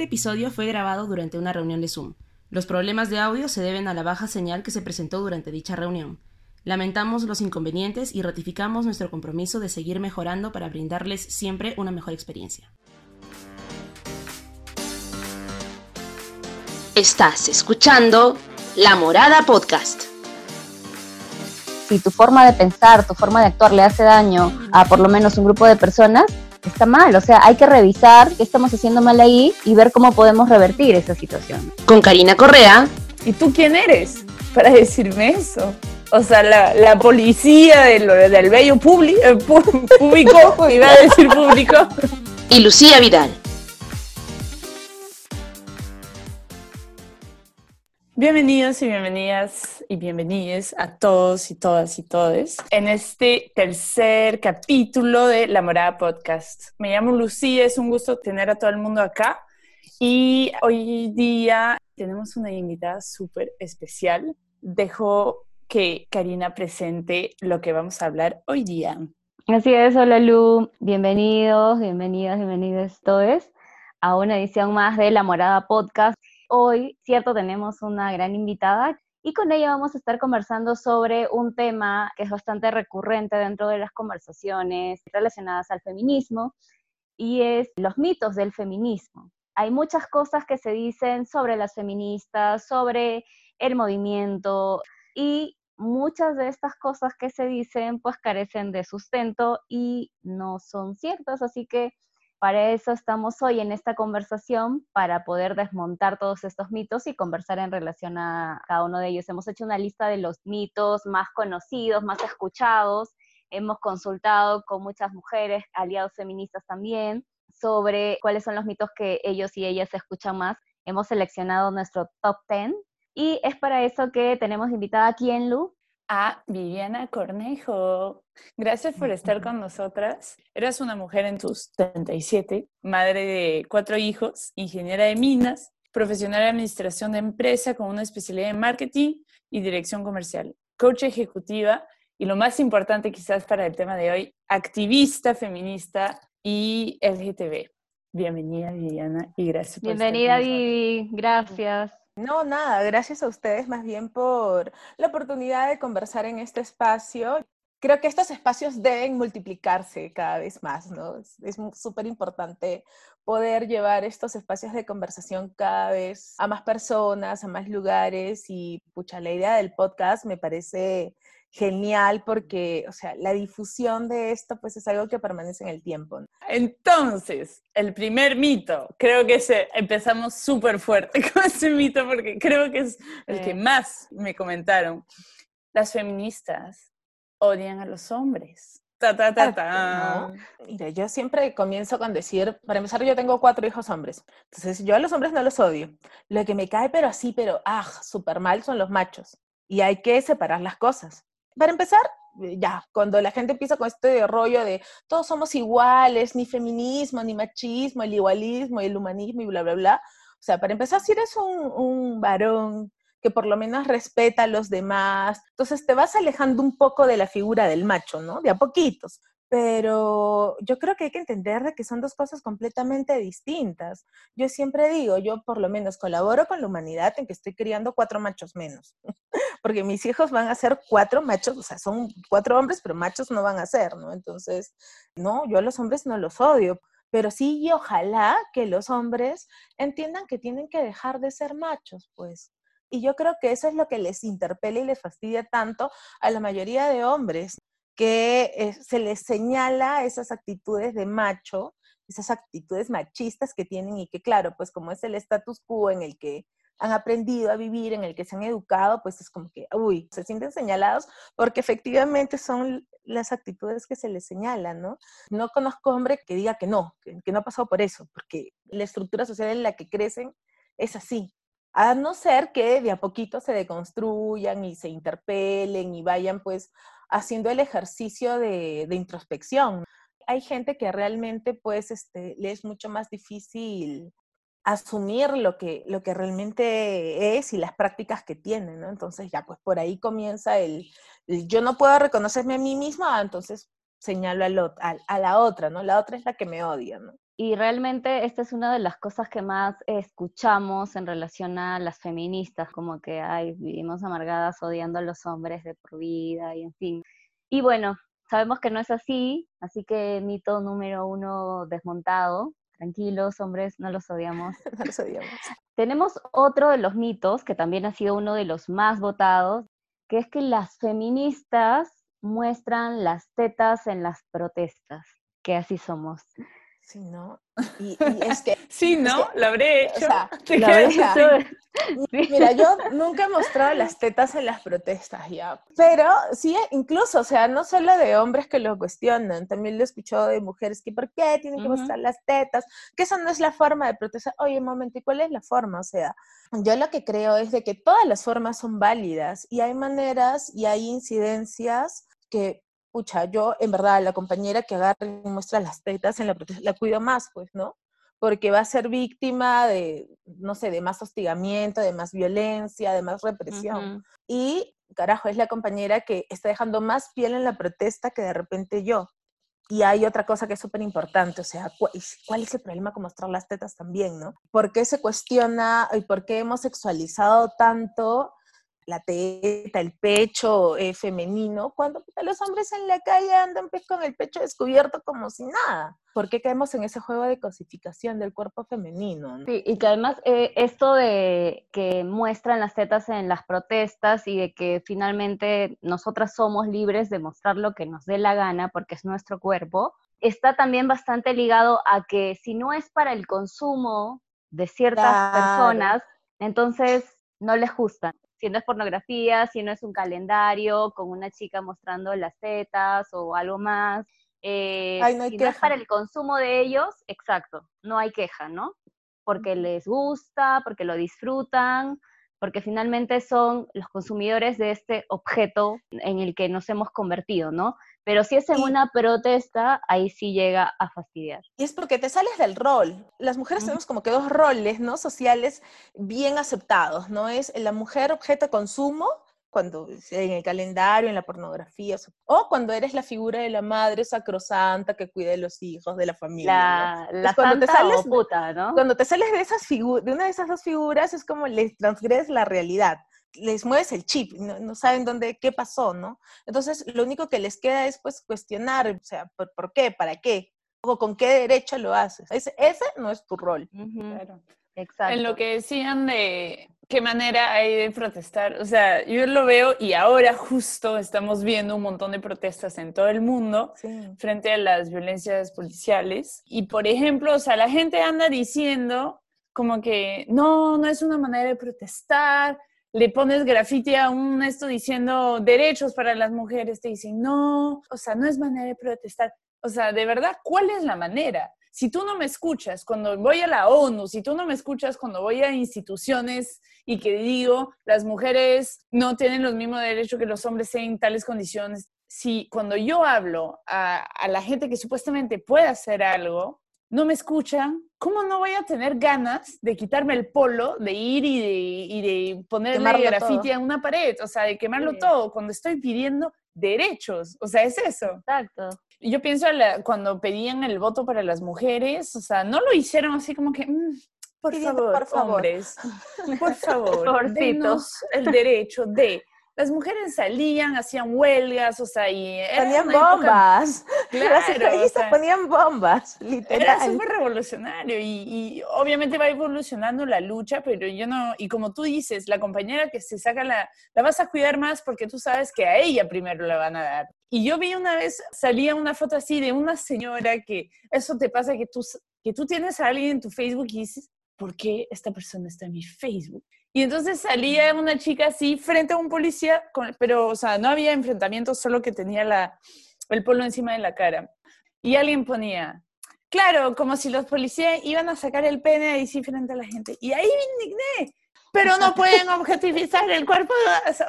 siguiente episodio fue grabado durante una reunión de Zoom. Los problemas de audio se deben a la baja señal que se presentó durante dicha reunión. Lamentamos los inconvenientes y ratificamos nuestro compromiso de seguir mejorando para brindarles siempre una mejor experiencia. Estás escuchando La Morada Podcast. Si tu forma de pensar, tu forma de actuar le hace daño a por lo menos un grupo de personas, está mal. O sea, hay que revisar qué estamos haciendo mal ahí y ver cómo podemos revertir esa situación. Con Karina Correa. ¿Y tú quién eres para decirme eso? O sea, la, policía del, del bello público, eh, público, iba a decir público. Y Lucía Vidal. Bienvenidos y bienvenidas y bienvenidos a todos y todas y todes en este tercer capítulo de La Morada Podcast. Me llamo Lucía, es un gusto tener a todo el mundo acá y hoy día tenemos una invitada súper especial. Dejo que Karina presente lo que vamos a hablar hoy día. Así es, hola Lu, bienvenidos, bienvenidas, bienvenidos todos a una edición más de La Morada Podcast hoy, cierto, tenemos una gran invitada y con ella vamos a estar conversando sobre un tema que es bastante recurrente dentro de las conversaciones relacionadas al feminismo y es los mitos del feminismo. Hay muchas cosas que se dicen sobre las feministas, sobre el movimiento y muchas de estas cosas que se dicen pues carecen de sustento y no son ciertas, así que para eso estamos hoy en esta conversación, para poder desmontar todos estos mitos y conversar en relación a cada uno de ellos. Hemos hecho una lista de los mitos más conocidos, más escuchados. Hemos consultado con muchas mujeres, aliados feministas también, sobre cuáles son los mitos que ellos y ellas escuchan más. Hemos seleccionado nuestro top 10 y es para eso que tenemos invitada aquí en Lu a Viviana Cornejo. Gracias por estar con nosotras. Eras una mujer en tus 37, madre de cuatro hijos, ingeniera de minas, profesional de administración de empresa con una especialidad en marketing y dirección comercial, coach ejecutiva y lo más importante quizás para el tema de hoy, activista feminista y LGTB. Bienvenida Viviana y gracias por Bienvenida Vivi, gracias. No, nada, gracias a ustedes más bien por la oportunidad de conversar en este espacio. Creo que estos espacios deben multiplicarse cada vez más, ¿no? Es súper importante poder llevar estos espacios de conversación cada vez a más personas, a más lugares y, pucha, la idea del podcast me parece genial porque, o sea, la difusión de esto pues es algo que permanece en el tiempo. Entonces, el primer mito, creo que se, empezamos súper fuerte con ese mito porque creo que es el que más me comentaron. Las feministas odian a los hombres. Ta, ta, ta, ta. Mira, yo siempre comienzo con decir, para empezar, yo tengo cuatro hijos hombres. Entonces, yo a los hombres no los odio. Lo que me cae, pero así, pero, ah, súper mal son los machos. Y hay que separar las cosas para empezar, eh, ya, cuando la gente empieza con este rollo de todos somos iguales, ni feminismo, ni machismo, el igualismo, el humanismo y bla, bla, bla. O sea, para empezar, si eres un, un varón que por lo menos respeta a los demás, entonces te vas alejando un poco de la figura del macho, ¿no? De a poquitos pero yo creo que hay que entender de que son dos cosas completamente distintas. Yo siempre digo, yo por lo menos colaboro con la humanidad en que estoy criando cuatro machos menos, porque mis hijos van a ser cuatro machos, o sea, son cuatro hombres, pero machos no van a ser, ¿no? Entonces, no, yo a los hombres no los odio, pero sí y ojalá que los hombres entiendan que tienen que dejar de ser machos, pues. Y yo creo que eso es lo que les interpela y les fastidia tanto a la mayoría de hombres que eh, se les señala esas actitudes de macho, esas actitudes machistas que tienen y que claro, pues como es el status quo en el que han aprendido a vivir, en el que se han educado, pues es como que, uy, se sienten señalados porque efectivamente son las actitudes que se les señalan, ¿no? No conozco hombre que diga que no, que, no ha pasado por eso, porque la estructura social en la que crecen es así. A no ser que de a poquito se deconstruyan y se interpelen y vayan pues haciendo el ejercicio de, introspección. Hay gente que realmente pues este, le es mucho más difícil asumir lo que, lo que realmente es y las prácticas que tiene, ¿no? Entonces ya pues por ahí comienza el, yo no puedo reconocerme a mí misma, entonces señalo a, a, la otra, ¿no? La otra es la que me odia, ¿no? Y realmente esta es una de las cosas que más escuchamos en relación a las feministas, como que, ay, vivimos amargadas odiando a los hombres de por vida y en fin. Y bueno, sabemos que no es así, así que mito número uno desmontado. Tranquilos, hombres, no los odiamos. no los odiamos. Tenemos otro de los mitos, que también ha sido uno de los más votados, que es que las feministas muestran las tetas en las protestas, que así somos. Sí, ¿no? Y, es que... sí, ¿no? lo habré hecho. Mira, yo nunca he mostrado las tetas en las protestas ya, pero sí, incluso, o sea, no solo de hombres que lo cuestionan, también lo he escuchado de mujeres que ¿por qué tienen que mostrar las tetas? Que esa no es la forma de protestar. Oye, un momento, ¿y cuál es la forma? O sea, yo lo que creo es de que todas las formas son válidas y hay maneras y hay incidencias que pucha, yo en verdad la compañera que agarra y muestra las tetas en la protesta, la cuido más, pues, ¿no? Porque va a ser víctima de, no sé, de más hostigamiento, de más violencia, de más represión. Y, carajo, es la compañera que está dejando más piel en la protesta que de repente yo. Y hay otra cosa que es súper importante, o sea, ¿cuál es el problema con mostrar las tetas también, no? ¿Por qué se cuestiona y por qué hemos sexualizado tanto la teta, el pecho eh, femenino, cuando los hombres en la calle andan pues, con el pecho descubierto como si nada. ¿Por qué caemos en ese juego de cosificación del cuerpo femenino? Sí, y que además eh, esto de que muestran las tetas en las protestas y de que finalmente nosotras somos libres de mostrar lo que nos dé la gana porque es nuestro cuerpo, está también bastante ligado a que si no es para el consumo de ciertas personas, entonces no les gusta si no es pornografía, si no es un calendario con una chica mostrando las tetas o algo más. Eh, si no es para el consumo de ellos, exacto, no hay queja, ¿no? Porque les gusta, porque lo disfrutan, porque finalmente son los consumidores de este objeto en el que nos hemos convertido, ¿no? Pero si es en una protesta, ahí sí llega a fastidiar. Y es porque te sales del rol. Las mujeres tenemos como que dos roles, ¿no? Sociales bien aceptados, ¿no? Es la mujer objeto de consumo, cuando en el calendario, en la pornografía, o cuando eres la figura de la madre sacrosanta que cuida de los hijos, de la familia. La, la cuando te sales, puta, ¿no? Cuando te sales de, esas de una de esas dos figuras es como les transgredes la realidad les mueves el chip, no, saben dónde, qué pasó, ¿no? Entonces, lo único que les queda es, pues, cuestionar, o sea, ¿por, qué? ¿Para qué? ¿O con qué derecho lo haces? Ese, ese no es tu rol. Claro. Exacto. En lo que decían de qué manera hay de protestar, o sea, yo lo veo y ahora justo estamos viendo un montón de protestas en todo el mundo frente a las violencias policiales. Y, por ejemplo, o sea, la gente anda diciendo como que no, no es una manera de protestar, le pones grafiti a un esto diciendo derechos para las mujeres, te dicen, no, o sea, no es manera de protestar. O sea, de verdad, ¿cuál es la manera? Si tú no me escuchas cuando voy a la ONU, si tú no me escuchas cuando voy a instituciones y que digo, las mujeres no tienen los mismos derechos que los hombres en tales condiciones, si cuando yo hablo a, a la gente que supuestamente puede hacer algo, no me escuchan, ¿cómo no voy a tener ganas de quitarme el polo, de ir y de, y de ponerle grafiti a una pared? O sea, de quemarlo todo cuando estoy pidiendo derechos. O sea, es eso. Exacto. Yo pienso cuando pedían el voto para las mujeres, o sea, no lo hicieron así como que, mm, por, favor, por favor, hombres, por favor, denos el derecho de las mujeres salían, hacían huelgas, o sea, y... Ponían bombas. Claro, o ponían bombas, literal. Era súper revolucionario y, y, obviamente va evolucionando la lucha, pero yo no... Y como tú dices, la compañera que se saca la... La vas a cuidar más porque tú sabes que a ella primero la van a dar. Y yo vi una vez, salía una foto así de una señora que... Eso te pasa que tú, que tú tienes a alguien en tu Facebook y dices, ¿por qué esta persona está en mi Facebook? Y entonces salía una chica así frente a un policía, pero, o sea, no había enfrentamiento, solo que tenía la, el polo encima de la cara. Y alguien ponía, claro, como si los policías iban a sacar el pene ahí sí frente a la gente. Y ahí me indigné, pero no pueden objetivizar el cuerpo.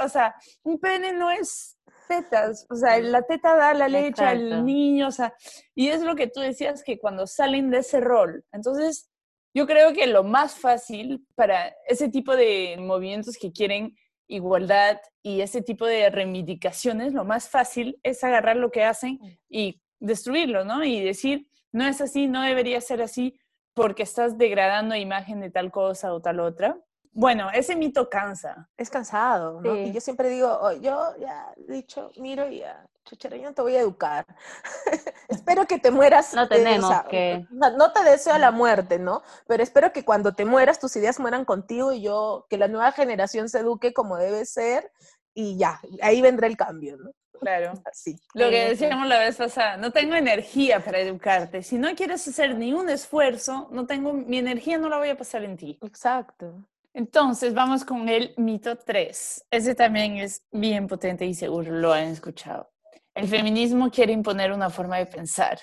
O sea, un pene no es tetas, o sea, la teta da la leche al niño, o sea, y es lo que tú decías que cuando salen de ese rol, entonces yo creo que lo más fácil para ese tipo de movimientos que quieren igualdad y ese tipo de reivindicaciones, lo más fácil es agarrar lo que hacen y destruirlo, ¿no? Y decir, no es así, no debería ser así porque estás degradando imagen de tal cosa o tal otra. Bueno, ese mito cansa. Es cansado, ¿no? Y yo siempre digo, oh, yo ya he dicho, miro y ya, chuchera, yo no te voy a educar. espero que te mueras. No tenemos que... No, te deseo la muerte, ¿no? Pero espero que cuando te mueras tus ideas mueran contigo y yo, que la nueva generación se eduque como debe ser y ya, ahí vendrá el cambio, ¿no? Claro. Sí. Lo que decíamos la vez pasada, no tengo energía para educarte. Si no quieres hacer ni un esfuerzo, no tengo, mi energía no la voy a pasar en ti. Exacto. Entonces, vamos con el mito 3. Ese también es bien potente y seguro lo han escuchado. El feminismo quiere imponer una forma de pensar.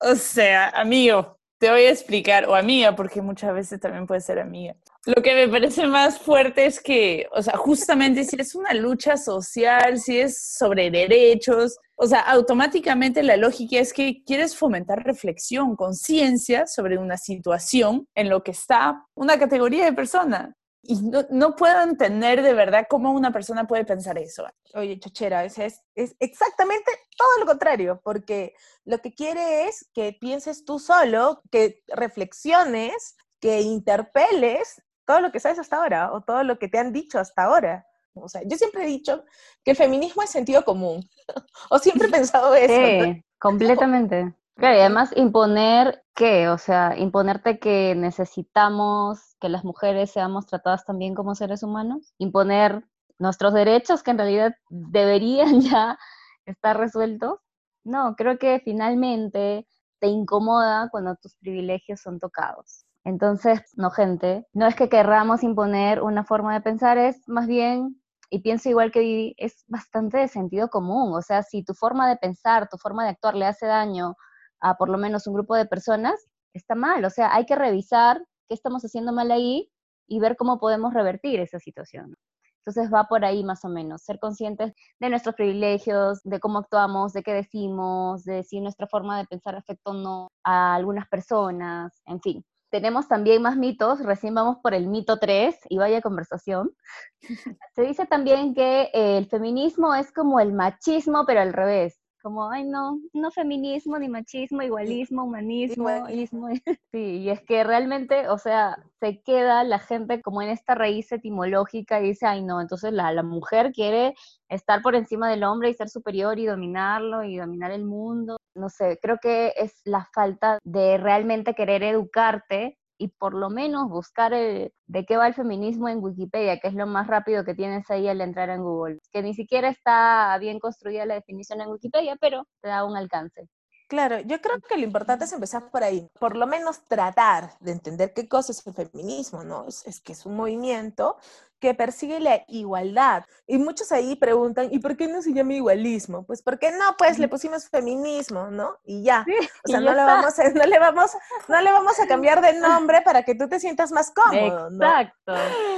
O sea, amigo, te voy a explicar, o amiga, porque muchas veces también puede ser amiga. Lo que me parece más fuerte es que, o sea, justamente si es una lucha social, si es sobre derechos, o sea, automáticamente la lógica es que quieres fomentar reflexión, conciencia sobre una situación en lo que está una categoría de persona. Y no, puedo entender de verdad cómo una persona puede pensar eso. Oye, chochera, es, es, es exactamente todo lo contrario, porque lo que quiere es que pienses tú solo, que reflexiones, que interpeles todo lo que sabes hasta ahora o todo lo que te han dicho hasta ahora. O sea, yo siempre he dicho que el feminismo es sentido común. o siempre he pensado eso. Sí, completamente. Claro, y además imponer qué, o sea, imponerte que necesitamos que las mujeres seamos tratadas también como seres humanos, imponer nuestros derechos que en realidad deberían ya estar resueltos. No, creo que finalmente te incomoda cuando tus privilegios son tocados. Entonces, no, gente, no es que querramos imponer una forma de pensar, es más bien, y pienso igual que Vivi, es bastante de sentido común. O sea, si tu forma de pensar, tu forma de actuar le hace daño a por lo menos un grupo de personas, está mal. O sea, hay que revisar qué estamos haciendo mal ahí y ver cómo podemos revertir esa situación. Entonces va por ahí más o menos, ser conscientes de nuestros privilegios, de cómo actuamos, de qué decimos, de si nuestra forma de pensar afecta o no a algunas personas, en fin tenemos también más mitos, recién vamos por el mito 3 y vaya conversación. Se dice también que el feminismo es como el machismo, pero al revés como, ay, no, no feminismo, ni machismo, igualismo, humanismo, igualismo. Sí, y es que realmente, o sea, se queda la gente como en esta raíz etimológica y dice, ay, no, entonces la, la mujer quiere estar por encima del hombre y ser superior y dominarlo y dominar el mundo. No sé, creo que es la falta de realmente querer educarte y por lo menos buscar de qué va el feminismo en Wikipedia, que es lo más rápido que tienes ahí al entrar en Google. Que ni siquiera está bien construida la definición en Wikipedia, pero te da un alcance. Claro, yo creo que lo importante es empezar por ahí, por lo menos tratar de entender qué cosa es el feminismo, ¿no? Es, es que es un movimiento que persigue la igualdad. Y muchos ahí preguntan, ¿y por qué no se llama igualismo? Pues porque no, pues le pusimos feminismo, ¿no? Y ya. o sea, no le, vamos a, no, le vamos, no le vamos a cambiar de nombre para que tú te sientas más cómodo, Exacto,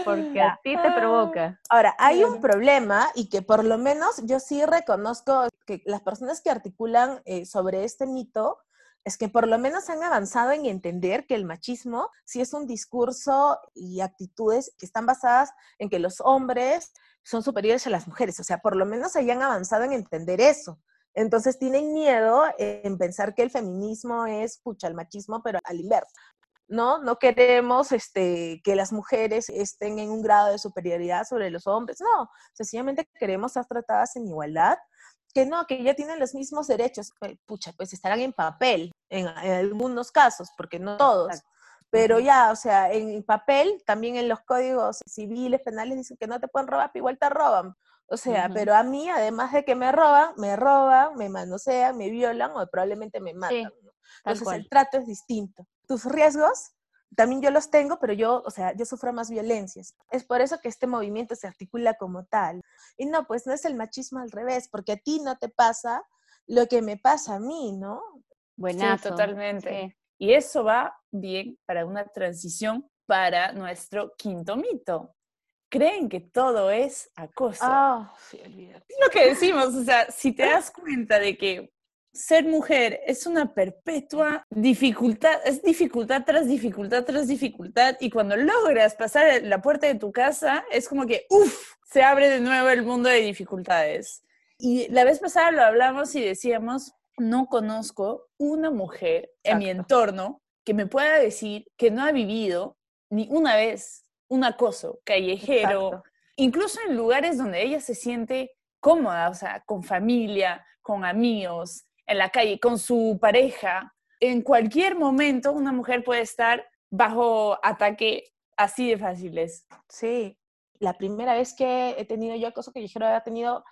porque a ti te provoca. Ahora, hay un problema y que por lo menos yo sí reconozco que las personas que articulan eh, sobre este mito es que por lo menos han avanzado en entender que el machismo sí es un discurso y actitudes que están basadas en que los hombres son superiores a las mujeres. O sea, por lo menos hayan avanzado en entender eso. Entonces tienen miedo en pensar que el feminismo es, pucha, el machismo, pero al inverso. ¿no? No queremos este, que las mujeres estén en un grado de superioridad sobre los hombres, no, sencillamente queremos ser tratadas en igualdad que no, que ya tienen los mismos derechos. Pues, pucha, pues estarán en papel en, algunos casos, porque no todos. Pero ya, o sea, en papel, también en los códigos civiles, penales, dicen que no te pueden robar, pero igual te roban. O sea, pero a mí, además de que me roban, me roban, me manosean, me violan o probablemente me matan. Entonces el trato es distinto. Tus riesgos también yo los tengo, pero yo, o sea, yo sufro más violencias. Es por eso que este movimiento se articula como tal. Y no, pues no es el machismo al revés, porque a ti no te pasa lo que me pasa a mí, ¿no? Buenazo. Sí, totalmente. Y eso va bien para una transición para nuestro quinto mito. Creen que todo es acoso. Ah, sí, es lo que decimos, o sea, si te das cuenta de que ser mujer es una perpetua dificultad, es dificultad tras dificultad tras dificultad y cuando logras pasar la puerta de tu casa es como que, uff, se abre de nuevo el mundo de dificultades. Y la vez pasada lo hablamos y decíamos, no conozco una mujer en mi entorno que me pueda decir que no ha vivido ni una vez un acoso callejero, Exacto. incluso en lugares donde ella se siente cómoda, o sea, con familia, con amigos, en la calle, con su pareja. En cualquier momento una mujer puede estar bajo ataque así de fáciles. Sí, la primera vez que he tenido yo acoso callejero había tenido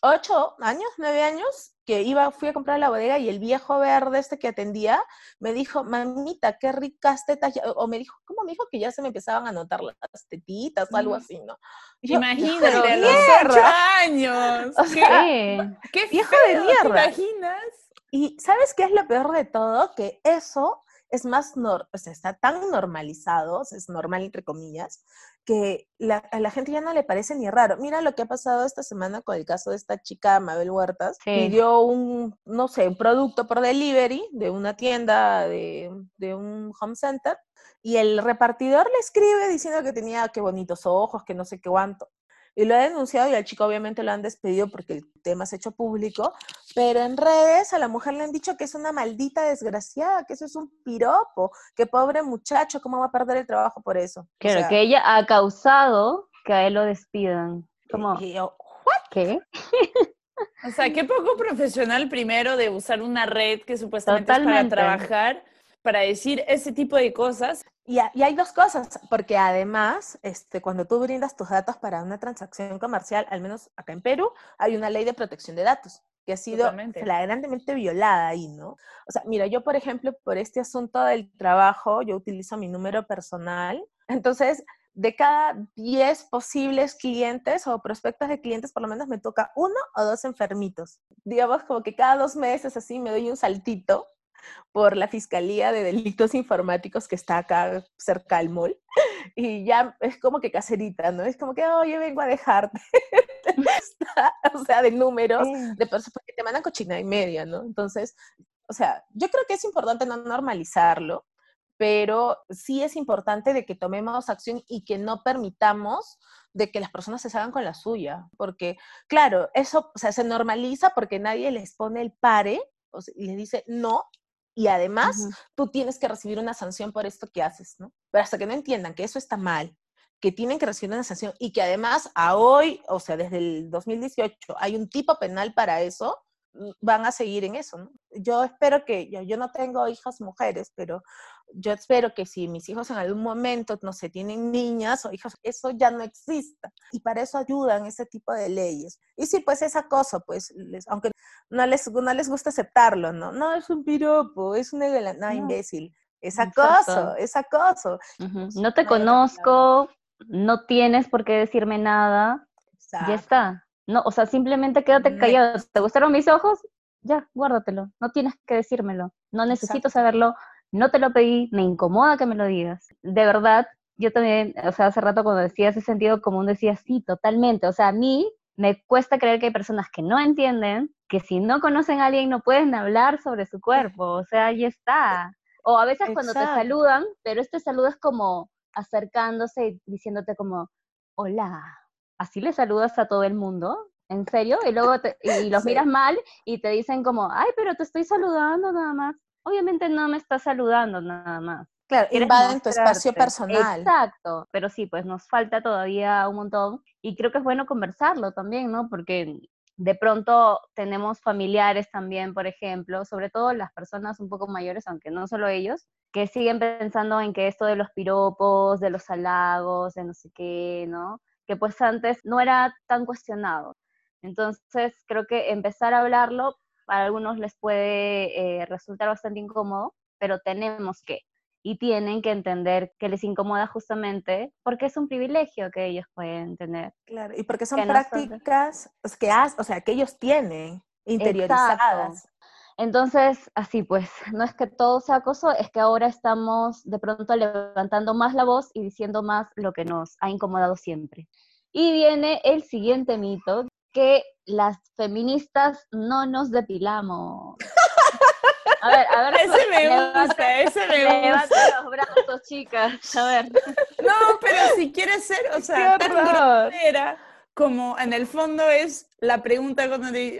ocho años, nueve años, que iba, fui a comprar la bodega y el viejo verde este que atendía me dijo, mamita, qué ricas tetas, ya-", o me dijo, ¿cómo me dijo que ya se me empezaban a notar las tetitas o algo así, ¿no? Imagínate, "Hijo de a los ocho mierda". años. O ¿Qué, qué viejo de feo, ¿Te mierda. imaginas? Y ¿sabes qué es lo peor de todo? Que eso es más, nor o sea, está tan normalizado, o sea, es normal entre comillas, que la- a la gente ya no le parece ni raro. Mira lo que ha pasado esta semana con el caso de esta chica Mabel Huertas. Sí. Pidió un, no sé, un producto por delivery de una tienda, de, de un home center, y el repartidor le escribe diciendo que tenía qué bonitos ojos, que no sé qué cuánto. Y lo ha denunciado y al chico obviamente lo han despedido porque el tema se ha hecho público, pero en redes a la mujer le han dicho que es una maldita desgraciada, que eso es un piropo, que pobre muchacho, ¿cómo va a perder el trabajo por eso? O Claro, sea, que ella ha causado que a él lo despidan. Como, y yo, ¿qué? O sea, qué poco profesional primero de usar una red que supuestamente es para trabajar, para decir ese tipo de cosas. Y, ha- y hay dos cosas, porque además, este, cuando tú brindas tus datos para una transacción comercial, al menos acá en Perú, hay una ley de protección de datos que ha sido Totalmente. flagrantemente violada ahí, ¿no? O sea, mira, yo, por ejemplo, por este asunto del trabajo, yo utilizo mi número personal. Entonces, de cada 10 posibles clientes o prospectos de clientes, por lo menos me toca uno o dos enfermitos. Digamos como que cada dos meses así me doy un saltito por la Fiscalía de Delitos Informáticos que está acá cerca del mall. Y ya es como que caserita, ¿no? Es como que, oye, vengo a dejarte. O sea, de números, de personas, porque te mandan cochina y media, ¿no? Entonces, o sea, yo creo que es importante no normalizarlo, pero sí es importante de que tomemos acción y que no permitamos de que las personas se salgan con la suya, porque, claro, eso, o sea, se normaliza porque nadie les pone el pare o sea, y les dice no, y además tú tienes que recibir una sanción por esto que haces, ¿no? Pero hasta que no entiendan que eso está mal, que tienen que recibir una sanción y que además a hoy, o sea, desde el 2018 hay un tipo penal para eso, van a seguir en eso, ¿no? Yo espero que, yo, yo no tengo hijas mujeres, pero yo espero que si mis hijos en algún momento, no sé, tienen niñas o hijos, eso ya no exista. Y para eso ayudan ese tipo de leyes. Y sí, pues es acoso, pues, les- aunque no les, no les gusta aceptarlo, ¿no? No, es un piropo, es una... No, No. imbécil. Es Exacto. acoso, es acoso. Pues, No te lo conozco, no tienes por qué decirme nada, ya está. No, o sea, simplemente quédate Next. callado. ¿Te gustaron mis ojos? Ya, guárdatelo. No tienes que decírmelo. No necesito Exacto. saberlo. No te lo pedí. Me incomoda que me lo digas. De verdad, yo también, o sea, hace rato cuando decía ese sentido común decía sí, totalmente. O sea, a mí me cuesta creer que hay personas que no entienden que si no conocen a alguien no pueden hablar sobre su cuerpo. O sea, ahí está. O a veces cuando te saludan, pero este saludo es como acercándose y diciéndote como, hola, ¿así le saludas a todo el mundo? ¿En serio? Y luego te- y los Sí. miras mal y te dicen como, ay, pero te estoy saludando nada más. Obviamente no me estás saludando nada más. Claro, invaden tu espacio personal. Exacto, pero sí, pues nos falta todavía un montón y creo que es bueno conversarlo también, ¿no? Porque de pronto tenemos familiares también, por ejemplo, sobre todo las personas un poco mayores, aunque no solo ellos, que siguen pensando en que esto de los piropos, de los halagos, de no sé qué, ¿no? Que pues antes no era tan cuestionado. Entonces, creo que empezar a hablarlo para algunos les puede eh, resultar bastante incómodo, pero tenemos que y tienen que entender que les incomoda justamente porque es un privilegio que ellos pueden tener. Claro, y porque son que prácticas que, has- o sea, que ellos tienen interiorizadas. Entonces, así pues, no es que todo sea acoso, es que ahora estamos de pronto levantando más la voz y diciendo más lo que nos ha incomodado siempre. Y viene el siguiente mito, que las feministas no nos depilamos. A ver, a ver. Ese me levanta- gusta, ese me gusta. Levanta los brazos, chicas. A ver. No, pero si quieres ser, o sea, ¡Qué tan grosera como en el fondo es la pregunta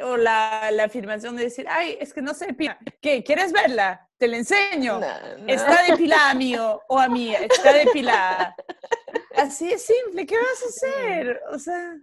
o la, la afirmación de decir, ay, es que no se depila. ¿Qué? ¿Quieres verla? Te la enseño. No, no. Está depilada, amigo o amiga, está depilada. Así es simple, ¿qué vas a hacer? O sea,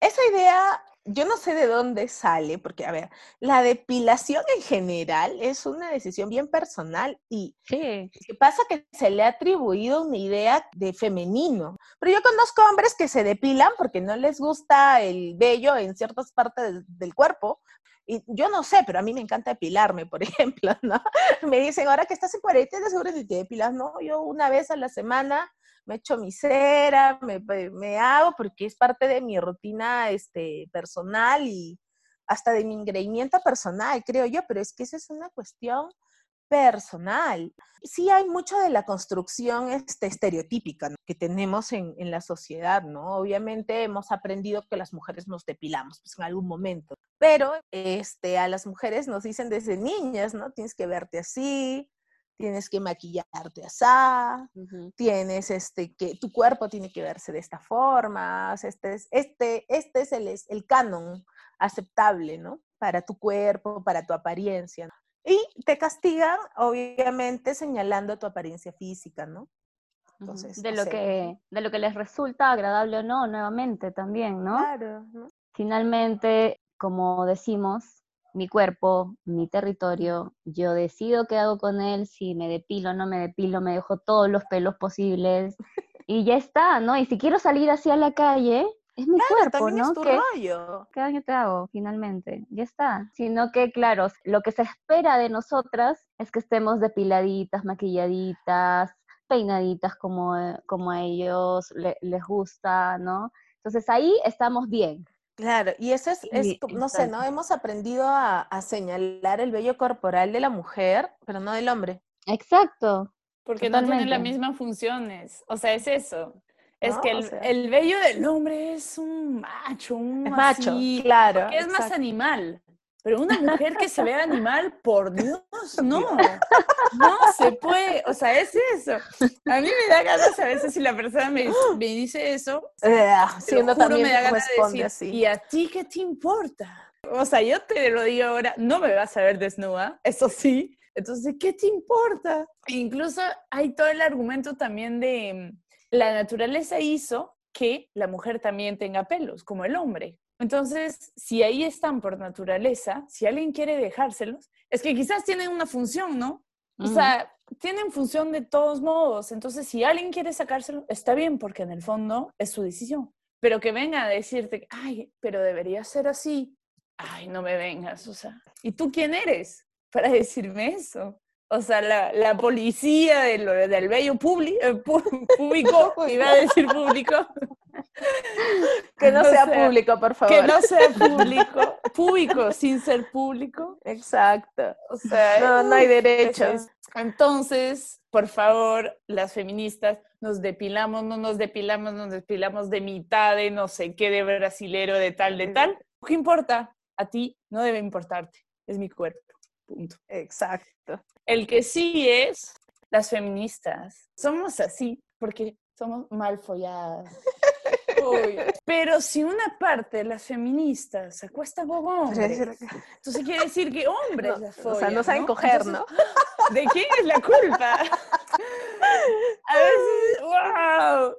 Esa idea, yo no sé de dónde sale, porque, a ver, la depilación en general es una decisión bien personal y Sí. ¿Qué pasa? Que se le ha atribuido una idea de femenino. Pero yo conozco hombres que se depilan porque no les gusta el vello en ciertas partes del, del cuerpo. Y yo no sé, pero a mí me encanta depilarme, por ejemplo, ¿no? Me dicen, ahora que estás en cuarentena, seguro que te depilas. No, yo una vez a la semana me echo mi cera, me, me hago, porque es parte de mi rutina este, personal y hasta de mi engreimiento personal, creo yo, pero es que esa es una cuestión personal. Sí hay mucho de la construcción este, estereotípica que tenemos en, en, la sociedad, ¿no? Obviamente hemos aprendido que las mujeres nos depilamos pues, en algún momento, pero este, a las mujeres nos dicen desde niñas, ¿no? Tienes que verte así, tienes que maquillarte así, uh -huh. tienes este, que tu cuerpo tiene que verse de esta forma, este es, este, este es el, el canon aceptable, ¿no? Para tu cuerpo, para tu apariencia. ¿no? Y te castigan, obviamente, señalando tu apariencia física, ¿no? Entonces, de, lo sé. que, de lo que les resulta agradable o no, nuevamente también, ¿no? Claro. ¿no? Finalmente, como decimos, mi cuerpo, mi territorio, yo decido qué hago con él, si me depilo, no me depilo, me dejo todos los pelos posibles y ya está, ¿no? Y si quiero salir hacia la calle, es mi claro, cuerpo, ¿no? Es tu ¿Qué, rollo. ¿Qué daño te hago finalmente? Ya está. Sino que, claro, lo que se espera de nosotras es que estemos depiladitas, maquilladitas, peinaditas como, como a ellos le, les gusta, ¿no? Entonces ahí estamos bien. Claro, y eso es, es no sé, ¿no? Hemos aprendido a, a, señalar el vello corporal de la mujer, pero no del hombre. Exacto. Porque Totalmente. no tienen las mismas funciones. O sea, es eso. Es ¿No? que el, o sea, el, vello del hombre es un macho, un es macho, así, claro. Que es más animal. Pero una mujer que se vea animal, por Dios, no. No se puede. O sea, es eso. A mí me da ganas a veces si la persona me, me dice eso. Eh, siendo juro, también me da ganas de decir, así. ¿y a ti qué te importa? O sea, yo te lo digo ahora, no me vas a ver desnuda, eso sí. Entonces, ¿qué te importa? Incluso hay todo el argumento también de la naturaleza hizo que la mujer también tenga pelos, como el hombre. Entonces, si ahí están por naturaleza, si alguien quiere dejárselos, es que quizás tienen una función, ¿no? O uh -huh. sea, tienen función de todos modos. Entonces, si alguien quiere sacárselo, está bien, porque en el fondo es su decisión. Pero que venga a decirte, ay, pero debería ser así. Ay, no me vengas, o sea. ¿Y tú quién eres para decirme eso? O sea, la, la policía del, del bello publi, eh, público, iba a decir público. que no sea, sea, público, por favor. Que no sea público, público sin ser público. Exacto. O sea, no, no hay derechos. Entonces, por favor, las feministas, nos depilamos, no nos depilamos, nos depilamos de mitad de no sé qué, de brasilero, de tal, de tal. ¿Qué importa? A ti no debe importarte. Es mi cuerpo. Punto. Exacto. El que sí es las feministas. Somos así porque somos mal folladas. Uy. Pero si una parte de las feministas se acuesta con hombres, entonces quiere decir que hombres no, las follan, O sea, no saben ¿no? coger, ¿no? ¿De quién es la culpa? A veces, wow,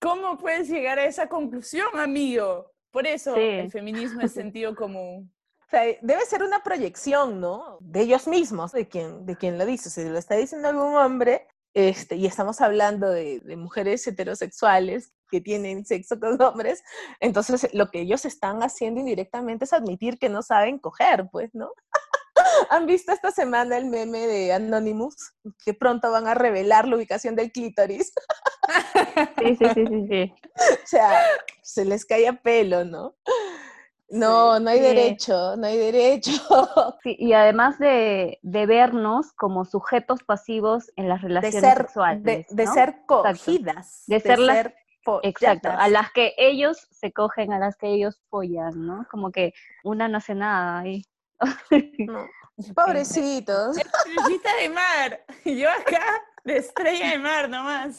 ¿cómo puedes llegar a esa conclusión, amigo? Por eso Sí. el feminismo es sentido común. Sea, debe ser una proyección, ¿no? De ellos mismos, de quien, de quien lo dice. Si lo está diciendo algún hombre, este, y estamos hablando de, de mujeres heterosexuales que tienen sexo con hombres, entonces lo que ellos están haciendo indirectamente es admitir que no saben coger, pues, ¿no? ¿Han visto esta semana el meme de Anonymous? Que pronto van a revelar la ubicación del clítoris. Sí, sí, sí, sí, sí. O sea, se les cae a pelo, ¿no? No, no hay Sí. derecho, no hay derecho. Sí, y además de, de vernos como sujetos pasivos en las De relaciones ser, sexuales. de, de ¿no? ser cogidas. De ser las- Exacto, a las que ellos se cogen, a las que ellos follan, ¿no? Como que una no hace nada ahí. No. Pobrecitos. Estrellita de mar. Y yo acá de estrella de mar nomás.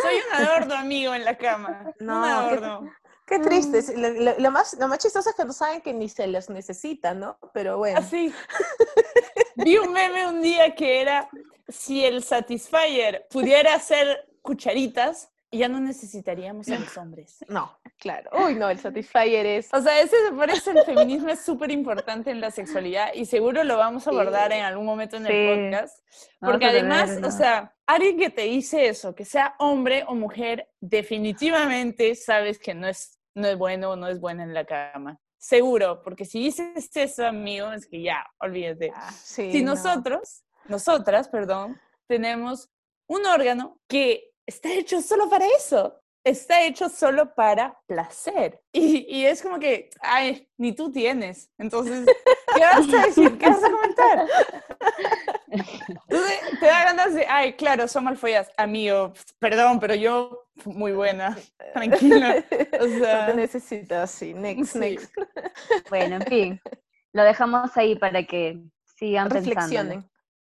Soy un adorno, amigo, en la cama. No, un ¿qué- adorno. Qué triste. Lo, lo- lo más, lo más chistoso es que no saben que ni se los necesita, ¿no? Pero bueno. Así. Vi un meme un día que era, si el Satisfyer pudiera hacer cucharitas, ya no necesitaríamos a los hombres. No, claro. Uy, no, el Satisfyer es... O sea, ese me parece el feminismo es súper importante en la sexualidad y seguro lo vamos a abordar Sí. en algún momento en Sí. el podcast. Porque además, tener o sea, alguien que te dice eso, que sea hombre o mujer, definitivamente sabes que no es, no es bueno o no es buena en la cama. Seguro, porque si dices eso, amigo, es que ya, olvídate. Ah, sí, si no. nosotros, nosotras, perdón, tenemos un órgano que está hecho solo para eso, está hecho solo para placer. Y, y es como que, ay, ni tú tienes. Entonces, ¿qué vas a decir? ¿Qué vas a comentar? Entonces, te da ganas de, ay, claro, son malfollas. Amigo, perdón, pero yo, muy buena, tranquila. O No sea, te necesito así. Next, sí. next. Bueno, en fin, lo dejamos ahí para que sigan pensando.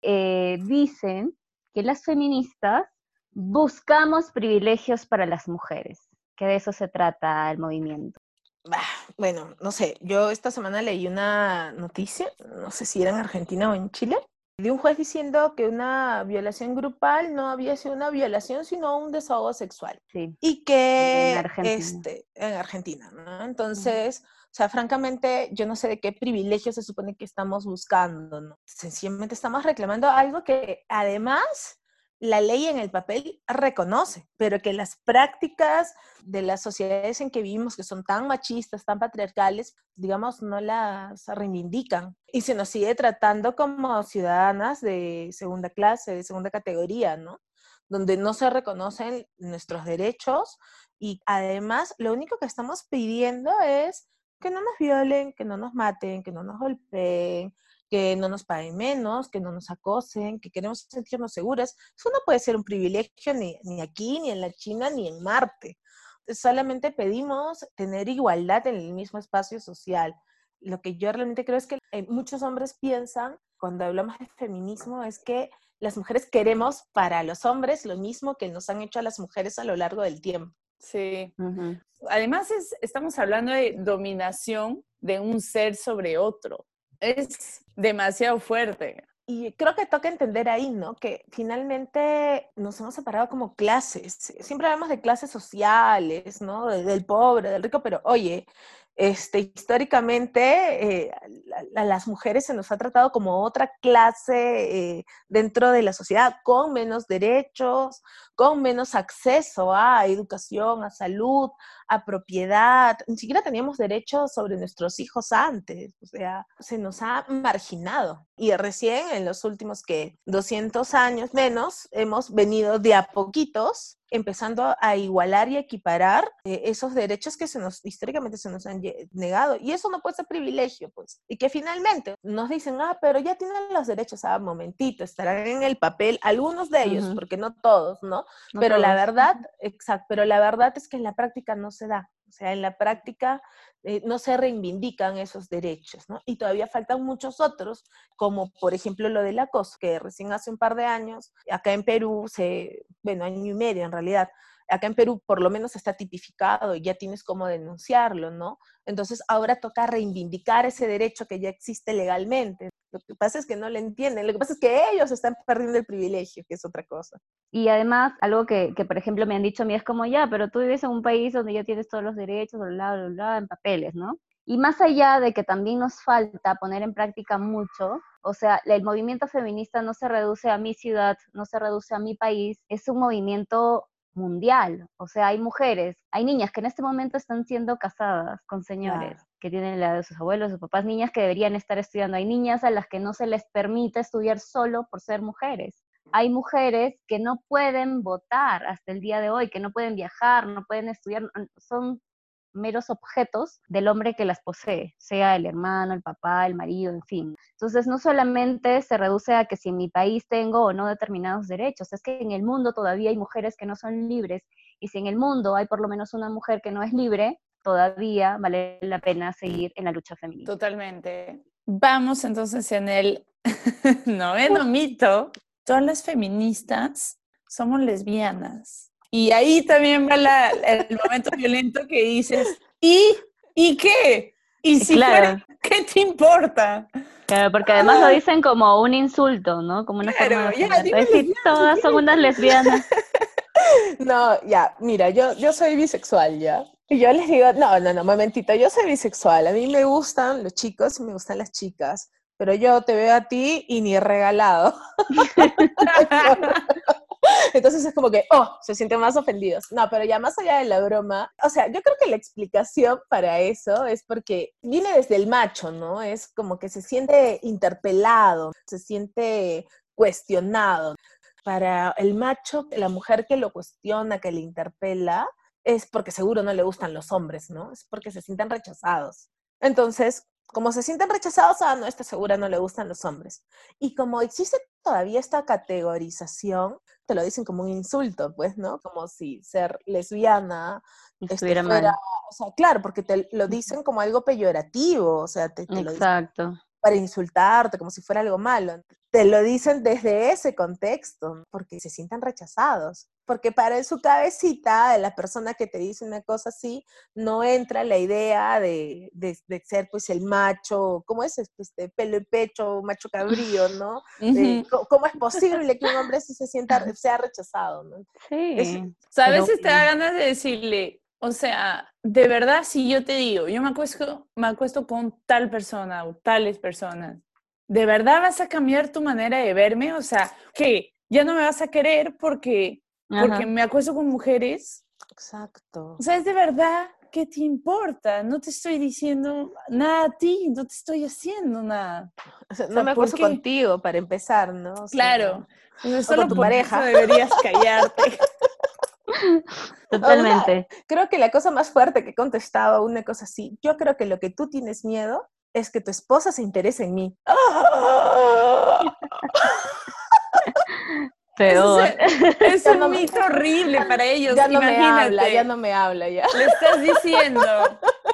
Reflexionen. dicen que las feministas buscamos privilegios para las mujeres, que de eso se trata el movimiento. Bah, Bueno, no sé, yo esta semana leí una noticia, no sé si era en Argentina o en Chile, de un juez diciendo que una violación grupal no había sido una violación, sino un desahogo sexual. Sí, Y que, Argentina. este, en Argentina, ¿no? Entonces, o sea, francamente, yo no sé de qué privilegio se supone que estamos buscando, ¿no? Sencillamente estamos reclamando algo que además la ley en el papel reconoce, pero que las prácticas de las sociedades en que vivimos, que son tan machistas, tan patriarcales, digamos, no las reivindican. Y se nos sigue tratando como ciudadanas de segunda clase, de segunda categoría, ¿no? Donde no se reconocen nuestros derechos y además lo único que estamos pidiendo es que no nos violen, que no nos maten, que no nos golpeen, que no nos paguen menos, que no nos acosen, que queremos sentirnos seguras. Eso no puede ser un privilegio ni, ni aquí, ni en la China, ni en Marte. Solamente pedimos tener igualdad en el mismo espacio social. Lo que yo realmente creo es que eh, muchos hombres piensan, cuando hablamos de feminismo, es que las mujeres queremos para los hombres lo mismo que nos han hecho a las mujeres a lo largo del tiempo. sí. Además, es, estamos hablando de dominación de un ser sobre otro. Es demasiado fuerte. Y creo que toca entender ahí, ¿no? Que finalmente nos hemos separado como clases. Siempre hablamos de clases sociales, ¿no? De- del pobre, del rico, pero oye, este, históricamente eh, a, a las mujeres se nos ha tratado como otra clase eh, dentro de la sociedad, con menos derechos, con menos acceso a educación, a salud, a propiedad. Ni siquiera teníamos derechos sobre nuestros hijos antes. O sea, se nos ha marginado. Y recién en los últimos que 200 años menos hemos venido de a poquitos empezando a igualar y equiparar eh, esos derechos que se nos históricamente se nos han negado y eso no puede ser privilegio pues y que finalmente nos dicen ah pero ya tienen los derechos ah momentito estarán en el papel algunos de ellos Ujú. porque no todos no no pero la verdad, exacto, pero la verdad es que en la práctica no se da. O sea, en la práctica eh, no se reivindican esos derechos, ¿no? Y todavía faltan muchos otros, como por ejemplo lo del acoso, que recién hace un par de años, acá en Perú, se, bueno, año y medio en realidad, acá en Perú por lo menos está tipificado y ya tienes cómo denunciarlo, ¿no? Entonces ahora toca reivindicar ese derecho que ya existe legalmente. Lo que pasa es que no lo entienden, lo que pasa es que ellos están perdiendo el privilegio, que es otra cosa. Y además, algo que, que, por ejemplo, me han dicho a mí es como, ya, pero tú vives en un país donde ya tienes todos los derechos, bla, bla, bla, en papeles, ¿no? Y más allá de que también nos falta poner en práctica mucho, o sea, el movimiento feminista no se reduce a mi ciudad, no se reduce a mi país, es un movimiento mundial. O sea, hay mujeres, hay niñas que en este momento están siendo casadas con señores Claro. que tienen la edad de sus abuelos, sus papás, niñas que deberían estar estudiando. Hay niñas a las que no se les permite estudiar solo por ser mujeres. Hay mujeres que no pueden votar hasta el día de hoy, que no pueden viajar, no pueden estudiar, son meros objetos del hombre que las posee, sea el hermano, el papá, el marido, en fin. Entonces, no solamente se reduce a que si en mi país tengo o no determinados derechos, es que en el mundo todavía hay mujeres que no son libres, y si en el mundo hay por lo menos una mujer que no es libre, todavía vale la pena seguir en la lucha feminista. Totalmente. Vamos entonces en el noveno mito. Todas las feministas somos lesbianas. Y ahí también va la, el momento violento que dices, ¿y, ¿y qué? ¿Y si fuera, qué te importa? Claro, porque además lo dicen como un insulto, ¿no? Como una forma de ya, decir, todas son unas lesbianas. No, ya, mira, yo, yo soy bisexual, ¿ya? Y yo les digo, no, no, no, momentito, yo soy bisexual, a mí me gustan los chicos y me gustan las chicas, pero yo te veo a ti y ni regalado. Entonces es como que, oh, se sienten más ofendidos. No, pero ya más allá de la broma, o sea, yo creo que la explicación para eso es porque viene desde el macho, ¿no? Es como que se siente interpelado, se siente cuestionado. Para el macho, la mujer que lo cuestiona, que le interpela, es porque seguro no le gustan los hombres, ¿no? Es porque se sienten rechazados. Entonces, como se sienten rechazados, ah, no, esta segura no le gustan los hombres. Y como existe todavía esta categorización, te lo dicen como un insulto, pues, ¿no? Como si ser lesbiana este, Estuviera mal. o sea, claro, porque te lo dicen como algo peyorativo, o sea, te, te lo dicen Exacto. para insultarte, como si fuera algo malo. Te lo dicen desde ese contexto, porque se sientan rechazados. Porque para en su cabecita, de la persona que te dice una cosa así, no entra la idea de, de- de ser pues el macho, ¿cómo es? Este, pelo y pecho, macho cabrío, ¿no? De, co- ¿Cómo es posible que un hombre así se sienta, sea rechazado, ¿no? Sí. Es- a Pero- veces te da ganas de decirle, o sea, de verdad, si yo te digo, yo me acuesto, me acuesto con tal persona o tales personas, ¿de verdad vas a cambiar tu manera de verme? O sea, que ya no me vas a querer porque, porque me acuesto con mujeres. Exacto. O sea, es de verdad, ¿qué te importa? No te estoy diciendo nada a ti, no te estoy haciendo nada. O sea, sea, no me ¿por acuerdo qué? contigo para empezar, ¿no? O sea, Claro. O sea, con solo tu por pareja. eso deberías callarte. Totalmente. creo que la cosa más fuerte que he contestado a una cosa así, yo creo que lo que tú tienes miedo es que tu esposa se interese en mí. Peor. Es, es un no me- mito horrible para ellos. ya no me Imagínate. habla, ya no me habla, ya. Le estás diciendo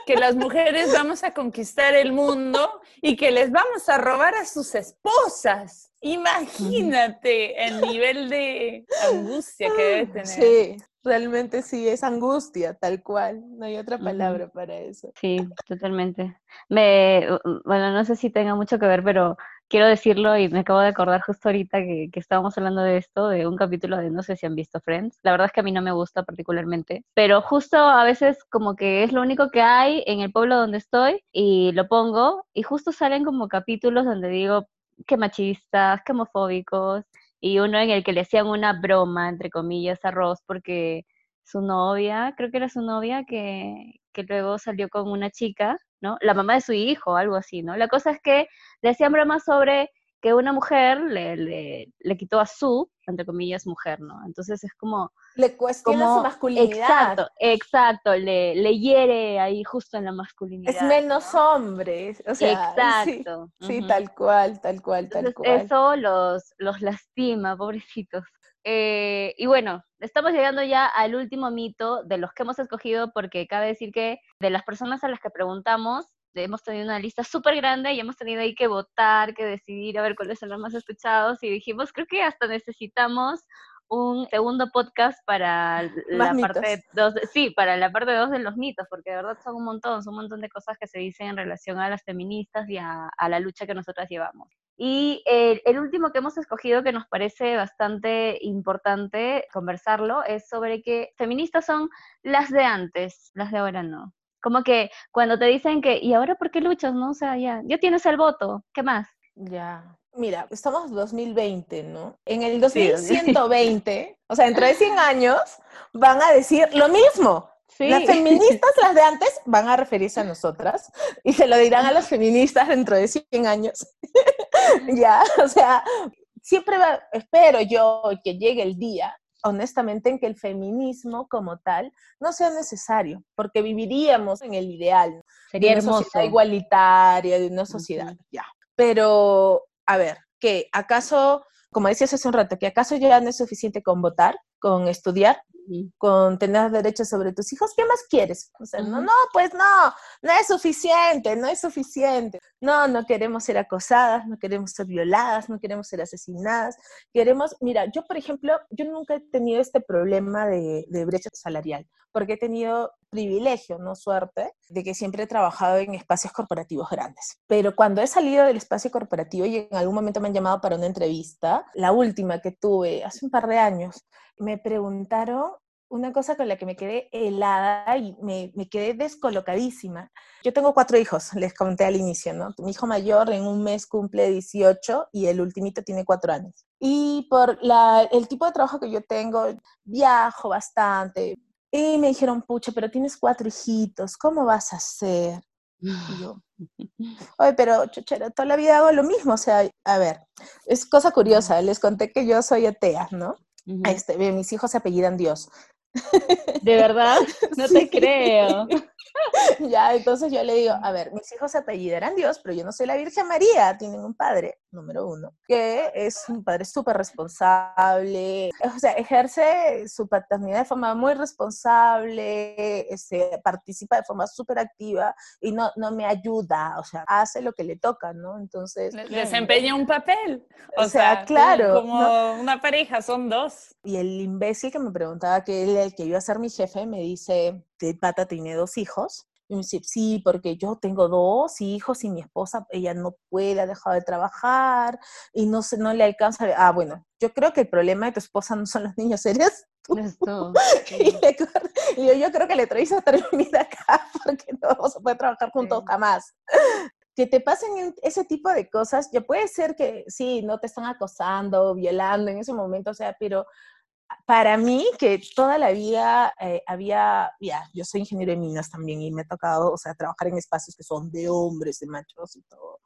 que las mujeres vamos a conquistar el mundo y que les vamos a robar a sus esposas. Imagínate el nivel de angustia que debe tener. Sí, realmente sí, es angustia, tal cual. No hay otra palabra para eso. Sí, totalmente. Me, bueno, no sé si tenga mucho que ver, pero quiero decirlo y me acabo de acordar justo ahorita que, que estábamos hablando de esto, de un capítulo de no sé si han visto Friends. La verdad es que a mí no me gusta particularmente, pero justo a veces como que es lo único que hay en el pueblo donde estoy y lo pongo y justo salen como capítulos donde digo qué machistas, qué homofóbicos y uno en el que le hacían una broma, entre comillas, a Ross porque su novia, creo que era su novia, que, que luego salió con una chica, ¿no? La mamá de su hijo, algo así, ¿no? La cosa es que le hacían bromas sobre que una mujer le, le, le quitó a su, entre comillas, mujer, ¿no? Entonces es como, Le cuestiona como su masculinidad. exacto, exacto, le, le hiere ahí justo en la masculinidad. Es menos ¿no? hombre. O sea, sí, Exacto. sí, tal cual, tal cual, tal cual. eso los, los lastima, pobrecitos. Eh, y bueno, estamos llegando ya al último mito de los que hemos escogido, porque cabe decir que de las personas a las que preguntamos, hemos tenido una lista súper grande y hemos tenido ahí que votar, que decidir a ver cuáles son los más escuchados y dijimos, creo que hasta necesitamos un segundo podcast para la Más parte mitos. 2, sí, para la parte 2 de los mitos, porque de verdad son un montón, son un montón de cosas que se dicen en relación a las feministas y a, a la lucha que nosotras llevamos. Y el, el último que hemos escogido que nos parece bastante importante conversarlo es sobre que feministas son las de antes, las de ahora no. Como que cuando te dicen que, ¿y ahora por qué luchas? No, o sea, ya, ya tienes el voto, ¿qué más? Ya. Mira, estamos 2020, ¿no? En el Sí, 2120, o sea, dentro de 100 años, van a decir lo mismo. Sí. Las feministas, las de antes, van a referirse a nosotras y se lo dirán a las feministas dentro de 100 años. ya, o sea, siempre va, espero yo que llegue el día, honestamente, en que el feminismo como tal no sea necesario, porque viviríamos en el ideal Sería de una hermoso. sociedad igualitaria, de una sociedad, ya. Pero, a ver, que acaso, como decías hace un rato, que acaso ya no es suficiente con votar, con estudiar, con tener derechos sobre tus hijos, ¿qué más quieres? O sea, no, no, pues no, no es suficiente, no es suficiente. No, no queremos ser acosadas, no queremos ser violadas, no queremos ser asesinadas. Queremos, mira, yo por ejemplo, yo nunca he tenido este problema de, de brecha salarial, porque he tenido privilegio, no suerte, de que siempre he trabajado en espacios corporativos grandes. Pero cuando he salido del espacio corporativo y en algún momento me han llamado para una entrevista, la última que tuve hace un par de años, me preguntaron una cosa con la que me quedé helada y me, me, quedé descolocadísima. Yo tengo cuatro hijos, les conté al inicio, ¿no? Mi hijo mayor en un mes cumple 18 y el ultimito tiene cuatro años. Y por la, el tipo de trabajo que yo tengo, viajo bastante. Y me dijeron, pucha, pero tienes cuatro hijitos, ¿cómo vas a hacer? Y yo, oye, pero chuchera, toda la vida hago lo mismo, o sea, a ver, es cosa curiosa, les conté que yo soy atea, ¿no? Este, mis hijos se apellidan Dios. ¿De verdad? No te creo. ya, entonces yo le digo, a ver, mis hijos se apellidarán Dios, pero yo no soy la Virgen María, tienen un padre, número uno, que es un padre súper responsable, o sea, ejerce su paternidad de forma muy responsable, este, participa de forma súper activa y no, no me ayuda, o sea, hace lo que le toca, ¿no? Entonces... Desempeña un papel. O, sea, claro. Como una pareja, son dos. Y el imbécil que me preguntaba que él, el que iba a ser mi jefe, me dice, de pata tiene dos hijos. Y me dice, sí, porque yo tengo dos hijos y mi esposa, ella no puede, ha dejado de trabajar y no, se, no le alcanza. Ah, bueno, yo creo que el problema de tu esposa no son los niños, ¿eres Esto, y, yo, yo, creo que le traes a terminar acá porque no vamos a poder trabajar juntos sí. jamás. Que te pasen ese tipo de cosas, ya puede ser que sí, no te están acosando, violando en ese momento, o sea, pero para mí, que toda la vida eh, había, ya, yo soy ingeniero de minas también y me ha tocado, o sea, trabajar en espacios que son de hombres, de machos y todo,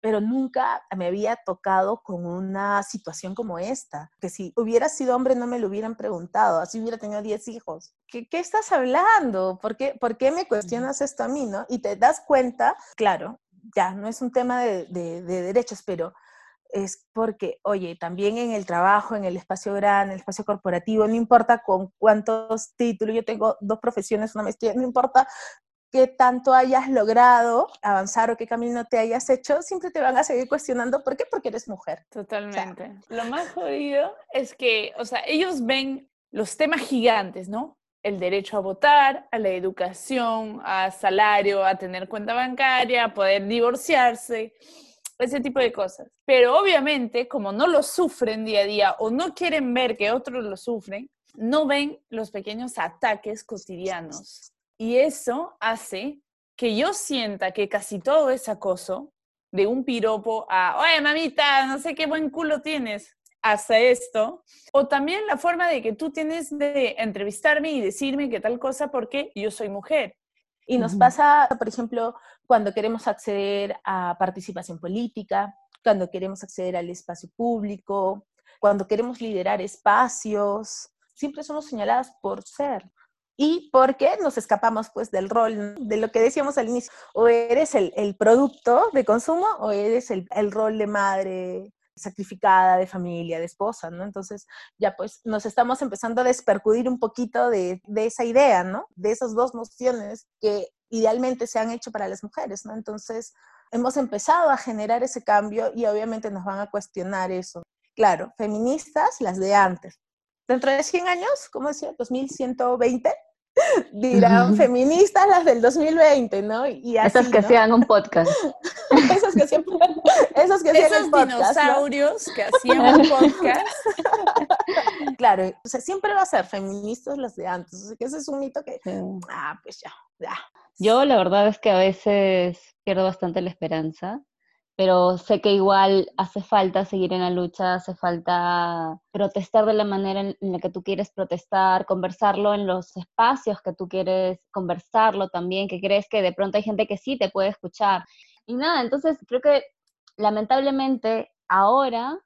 pero nunca me había tocado con una situación como esta, que si hubiera sido hombre no me lo hubieran preguntado, así hubiera tenido 10 hijos. ¿Qué, ¿Qué, estás hablando? ¿Por qué, ¿Por qué me cuestionas esto a mí, no? Y te das cuenta, claro, ya, no es un tema de, de, de derechos, pero es porque, oye, también en el trabajo, en el espacio grande, en el espacio corporativo, no importa con cuántos títulos, yo tengo dos profesiones, una maestría, no importa qué tanto hayas logrado avanzar o qué camino te hayas hecho, siempre te van a seguir cuestionando. ¿Por qué? Porque eres mujer. Totalmente. Lo más jodido es que, o sea, ellos ven los temas gigantes, ¿no? El derecho a votar, a la educación, a salario, a tener cuenta bancaria, a poder divorciarse ese tipo de cosas. Pero obviamente, como no lo sufren día a día o no quieren ver que otros lo sufren, no ven los pequeños ataques cotidianos. Y eso hace que yo sienta que casi todo es acoso, de un piropo a, oye, mamita, no sé qué buen culo tienes, hasta esto. O también la forma de que tú tienes de entrevistarme y decirme que tal cosa porque yo soy mujer. Y nos pasa, por ejemplo, cuando queremos acceder a participación política, cuando queremos acceder al espacio público, cuando queremos liderar espacios, siempre somos señaladas por ser. Y porque nos escapamos pues del rol, de lo que decíamos al inicio, o eres el, el producto de consumo o eres el, el rol de madre, sacrificada, de familia, de esposa, ¿no? Entonces ya pues nos estamos empezando a despercudir un poquito de, de, esa idea, ¿no? De esas dos nociones que idealmente se han hecho para las mujeres, ¿no? Entonces hemos empezado a generar ese cambio y obviamente nos van a cuestionar eso. Claro, feministas, las de antes. Dentro de 100 años, ¿cómo decía? 2120, dirán feministas las del 2020, ¿no? Y así, esas que ¿no? hacían un podcast. esos que hacían, esos que hacían Esos podcast, dinosaurios ¿no? que hacían un podcast. claro, o sea, siempre va a ser feministas las de antes. O sea, que ese es un mito que, sí. ah, pues ya, ya. Yo la verdad es que a veces pierdo bastante la esperanza, pero sé que igual hace falta seguir en la lucha, hace falta protestar de la manera en la que tú quieres protestar, conversarlo en los espacios que tú quieres conversarlo también, que crees que de pronto hay gente que sí te puede escuchar. Y nada, entonces creo que lamentablemente ahora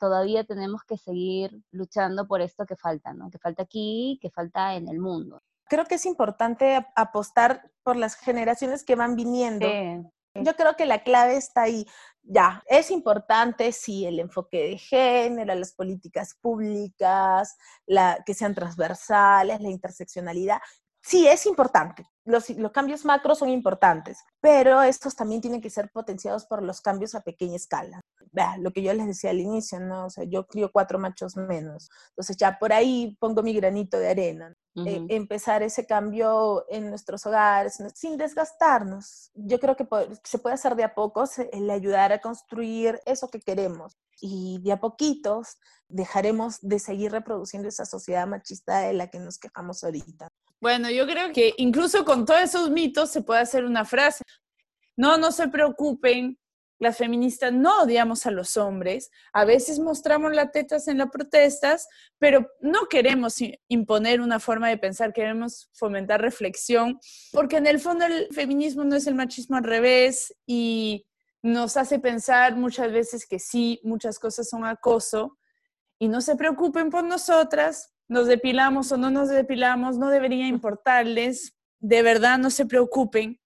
todavía tenemos que seguir luchando por esto que falta, ¿no? Que falta aquí, que falta en el mundo. Creo que es importante apostar por las generaciones que van viniendo. Sí. Yo creo que la clave está ahí. ya, es importante, sí, el enfoque de género, las políticas públicas, la, que sean transversales, la interseccionalidad, sí es importante. Los, los, cambios macros son importantes, pero estos también tienen que ser potenciados por los cambios a pequeña escala. Vea, lo que yo les decía al inicio, ¿no? O sea, yo crío cuatro machos menos. Entonces ya por ahí pongo mi granito de arena. Eh, empezar ese cambio en nuestros hogares, sin desgastarnos. Yo creo que se puede hacer de a pocos, el ayudar a construir eso que queremos. Y de a poquitos dejaremos de seguir reproduciendo esa sociedad machista de la que nos quejamos ahorita. Bueno, yo creo que incluso con todos esos mitos se puede hacer una frase. No, no se preocupen, las feministas no odiamos a los hombres, a veces mostramos las tetas en las protestas, pero no queremos imponer una forma de pensar, queremos fomentar reflexión, porque en el fondo el feminismo no es el machismo al revés y nos hace pensar muchas veces que sí, muchas cosas son acoso y no se preocupen por nosotras, nos depilamos o no nos depilamos, no debería importarles, de verdad no se preocupen,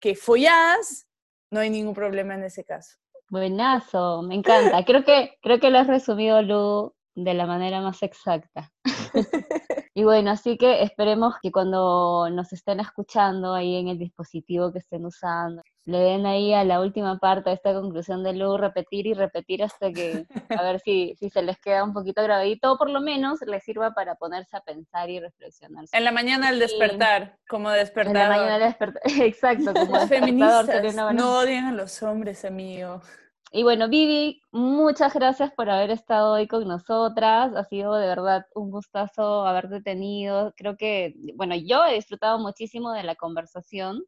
que folladas no hay ningún problema en ese caso. Buenazo, me encanta. Creo que, creo que lo has resumido, Lu, de la manera más exacta. y bueno, así que esperemos que cuando nos estén escuchando ahí en el dispositivo que estén usando, le den ahí a la última parte de esta conclusión de Lu, repetir y repetir hasta que, a ver si, si se les queda un poquito grabadito, o por lo menos les sirva para ponerse a pensar y reflexionar. En la mañana al despertar, como despertar. En la mañana al despertar, exacto, como feministas no odian a los hombres, amigo. Y bueno, Vivi, muchas gracias por haber estado hoy con nosotras. Ha sido de verdad un gustazo haberte tenido. Creo que, bueno, yo he disfrutado muchísimo de la conversación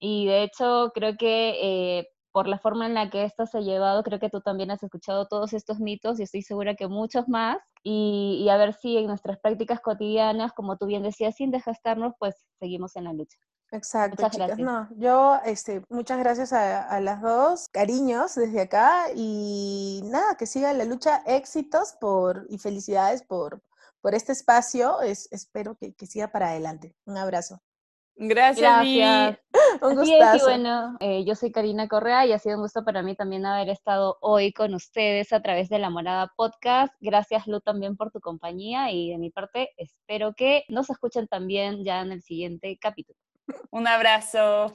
y de hecho creo que eh, por la forma en la que esto se ha llevado, creo que tú también has escuchado todos estos mitos y estoy segura que muchos más. Y, y a ver si en nuestras prácticas cotidianas, como tú bien decías, sin desgastarnos, pues seguimos en la lucha. Exacto, chicas. No, yo, este, muchas gracias a, las dos, cariños desde acá y nada, que siga la lucha, éxitos por y felicidades por, por este espacio. Es, espero que, siga para adelante. Un abrazo. Gracias, Gracias. un gustazo. bueno, eh, yo soy Karina Correa y ha sido un gusto para mí también haber estado hoy con ustedes a través de La Morada Podcast. Gracias, Lu, también por tu compañía y de mi parte espero que nos escuchen también ya en el siguiente capítulo. Un abrazo.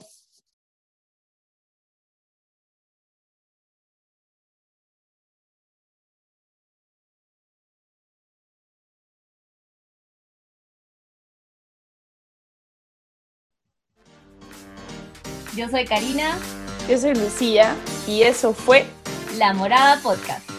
Yo soy Karina. Yo soy Lucía y eso fue La Morada Podcast.